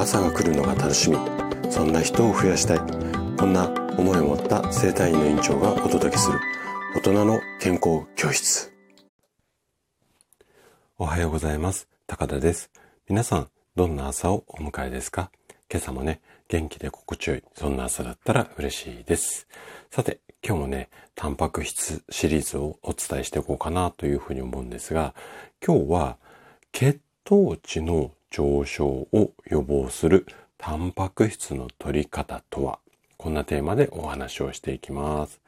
朝が来るのが楽しみ。そんな人を増やしたい。こんな思いを持った生体院の院長がお届けする。大人の健康教室。おはようございます。高田です。皆さんどんな朝をお迎えですか？今朝もね元気で心地よいそんな朝だったら嬉しいです。さて今日もねタンパク質シリーズをお伝えしていこうかなというふうに思うんですが今日は血糖値の上昇を予防するタンパク質の取り方とは？こんなテーマでお話をしていきます。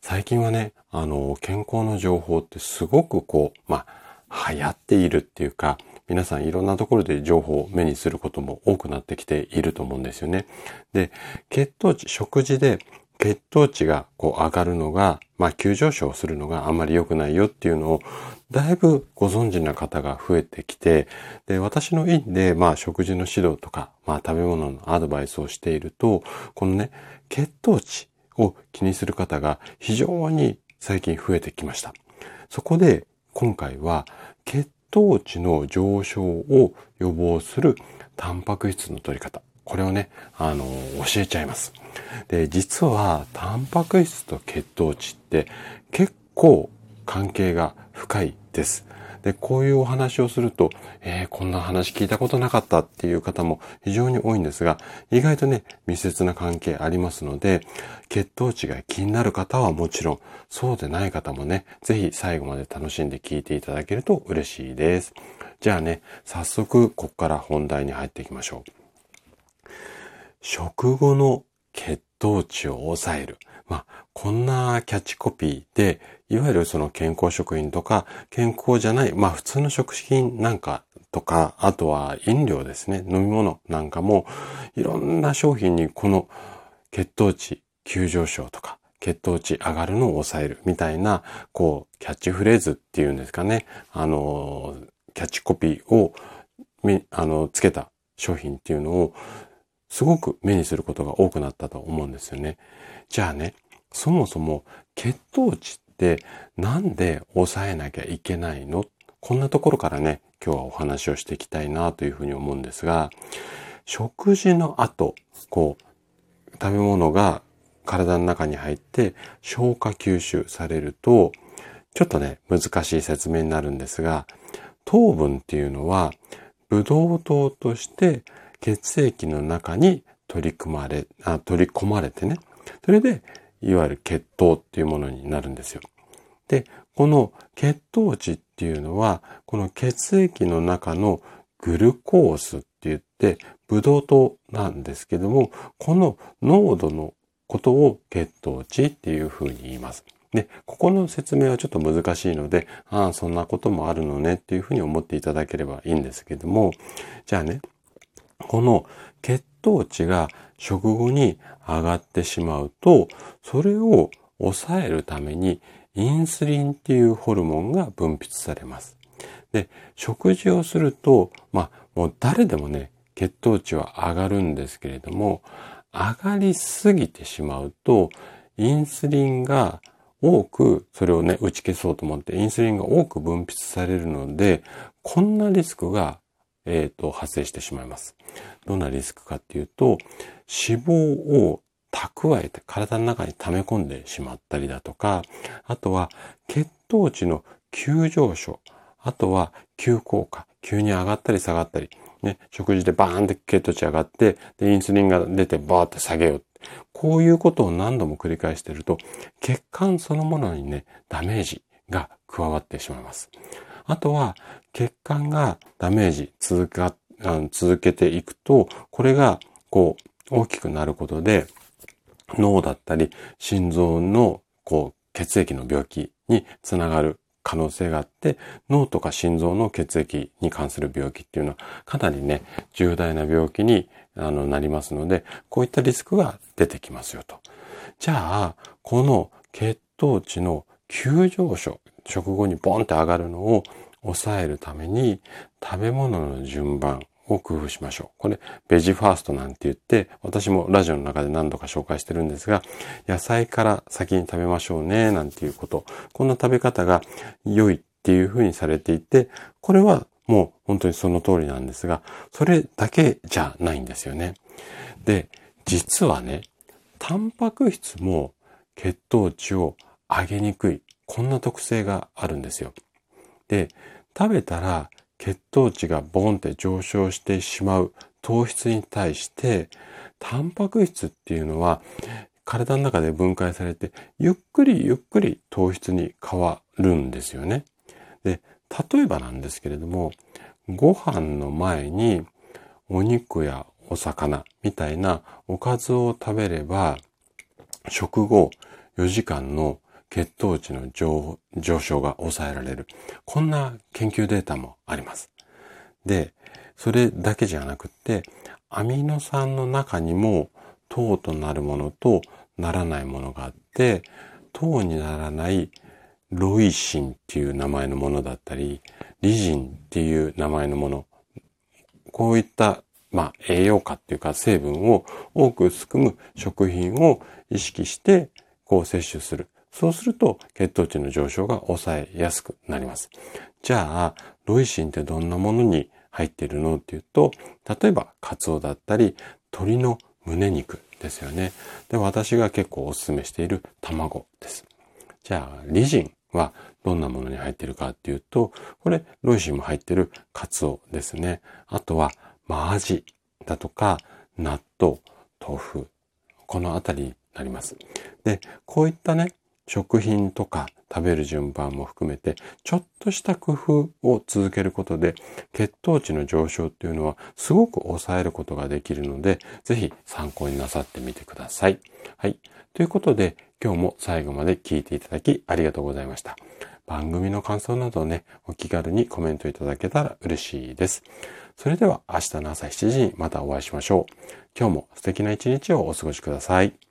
最近はね、あの、健康の情報ってすごくこう、まあ、流行っているっていうか、皆さんいろんなところで情報を目にすることも多くなってきていると思うんですよね。で、血糖値、食事で血糖値がこう上がるのが、まあ急上昇するのがあまり良くないよっていうのを、だいぶご存知な方が増えてきて、で、私の院で、まあ食事の指導とか、まあ食べ物のアドバイスをしていると、このね、血糖値を気にする方が非常に最近増えてきました。そこで今回は血糖値の上昇を予防するタンパク質の取り方。これをね、あの、教えちゃいます。で、実は、タンパク質と血糖値って結構関係が深いです。で、こういうお話をすると、えー、こんな話聞いたことなかったっていう方も非常に多いんですが、意外とね、密接な関係ありますので、血糖値が気になる方はもちろん、そうでない方もね、ぜひ最後まで楽しんで聞いていただけると嬉しいです。じゃあね、早速、ここから本題に入っていきましょう。食後の血糖値を抑える。まあ、こんなキャッチコピーで、いわゆるその健康食品とか、健康じゃない、まあ普通の食品なんかとか、あとは飲料ですね、飲み物なんかも、いろんな商品にこの血糖値急上昇とか、血糖値上がるのを抑えるみたいな、こう、キャッチフレーズっていうんですかね、あの、キャッチコピーを、あの、つけた商品っていうのをすごく目にすることが多くなったと思うんですよね。じゃあね、そもそも血糖値ってなんで抑えなきゃいけないの？こんなところからね、今日はお話をしていきたいなというふうに思うんですが、食事の後、こう、食べ物が体の中に入って消化吸収されると、ちょっとね、難しい説明になるんですが、糖分っていうのは、ブドウ糖として血液の中に取り組まれ、あ取り込まれてね。それで、いわゆる血糖っていうものになるんですよ。で、この血糖値っていうのは、この血液の中のグルコースって言って、ブドウ糖なんですけども、この濃度のことを血糖値っていうふうに言います。で、ここの説明はちょっと難しいので、ああ、そんなこともあるのねっていうふうに思っていただければいいんですけども、じゃあね、この血糖値が食後に上がってしまうと、それを抑えるためにインスリンっていうホルモンが分泌されます。で、食事をすると、まあ、もう誰でもね、血糖値は上がるんですけれども、上がりすぎてしまうと、インスリンが多く、それをね、打ち消そうと思って、インスリンが多く分泌されるので、こんなリスクがえっ、ー、と、発生してしまいます。どんなリスクかっていうと、脂肪を蓄えて体の中に溜め込んでしまったりだとか、あとは血糖値の急上昇、あとは急降下、急に上がったり下がったり、ね、食事でバーンって血糖値上がって、で、インスリンが出てバーって下げよう。こういうことを何度も繰り返していると、血管そのものにね、ダメージが加わってしまいます。あとは、血管がダメージ続かっ、続けていくと、これが、こう、大きくなることで、脳だったり、心臓の、こう、血液の病気につながる可能性があって、脳とか心臓の血液に関する病気っていうのはかなりね、重大な病気にあのなりますので、こういったリスクが出てきますよと。じゃあ、この血糖値の急上昇、食後にボンって上がるのを抑えるために食べ物の順番を工夫しましょう。これ、ベジファーストなんて言って、私もラジオの中で何度か紹介してるんですが、野菜から先に食べましょうね、なんていうこと。こんな食べ方が良いっていうふうにされていて、これはもう本当にその通りなんですが、それだけじゃないんですよね。で、実はね、タンパク質も血糖値を上げにくい、こんな特性があるんですよ。で、食べたら血糖値がボンって上昇してしまう糖質に対して、タンパク質っていうのは体の中で分解されて、ゆっくりゆっくり糖質に変わるんですよね。で、例えばなんですけれども、ご飯の前にお肉やお魚みたいなおかずを食べれば、食後4時間の血糖値の上昇が抑えられる。こんな研究データもあります。で、それだけじゃなくって、アミノ酸の中にも糖となるものとならないものがあって、糖にならないロイシンっていう名前のものだったり、リジンっていう名前のもの、こういった、まあ、栄養価っていうか成分を多く含む食品を意識して、こう摂取する。そうすると血糖値の上昇が抑えやすくなります。じゃあ、ロイシンってどんなものに入っているのっていうと、例えばカツオだったり、鶏の胸肉ですよね。で、私が結構お勧めしている卵です。じゃあ、リジンはどんなものに入っているかっていうと、これ、ロイシンも入っているカツオですね。あとは、マアジだとか、納豆、豆腐、このあたりになります。で、こういったね、食品とか食べる順番も含めて、ちょっとした工夫を続けることで、血糖値の上昇っていうのはすごく抑えることができるので、ぜひ参考になさってみてください。はい。ということで、今日も最後まで聞いていただきありがとうございました。番組の感想などね、お気軽にコメントいただけたら嬉しいです。それでは明日の朝7時にまたお会いしましょう。今日も素敵な一日をお過ごしください。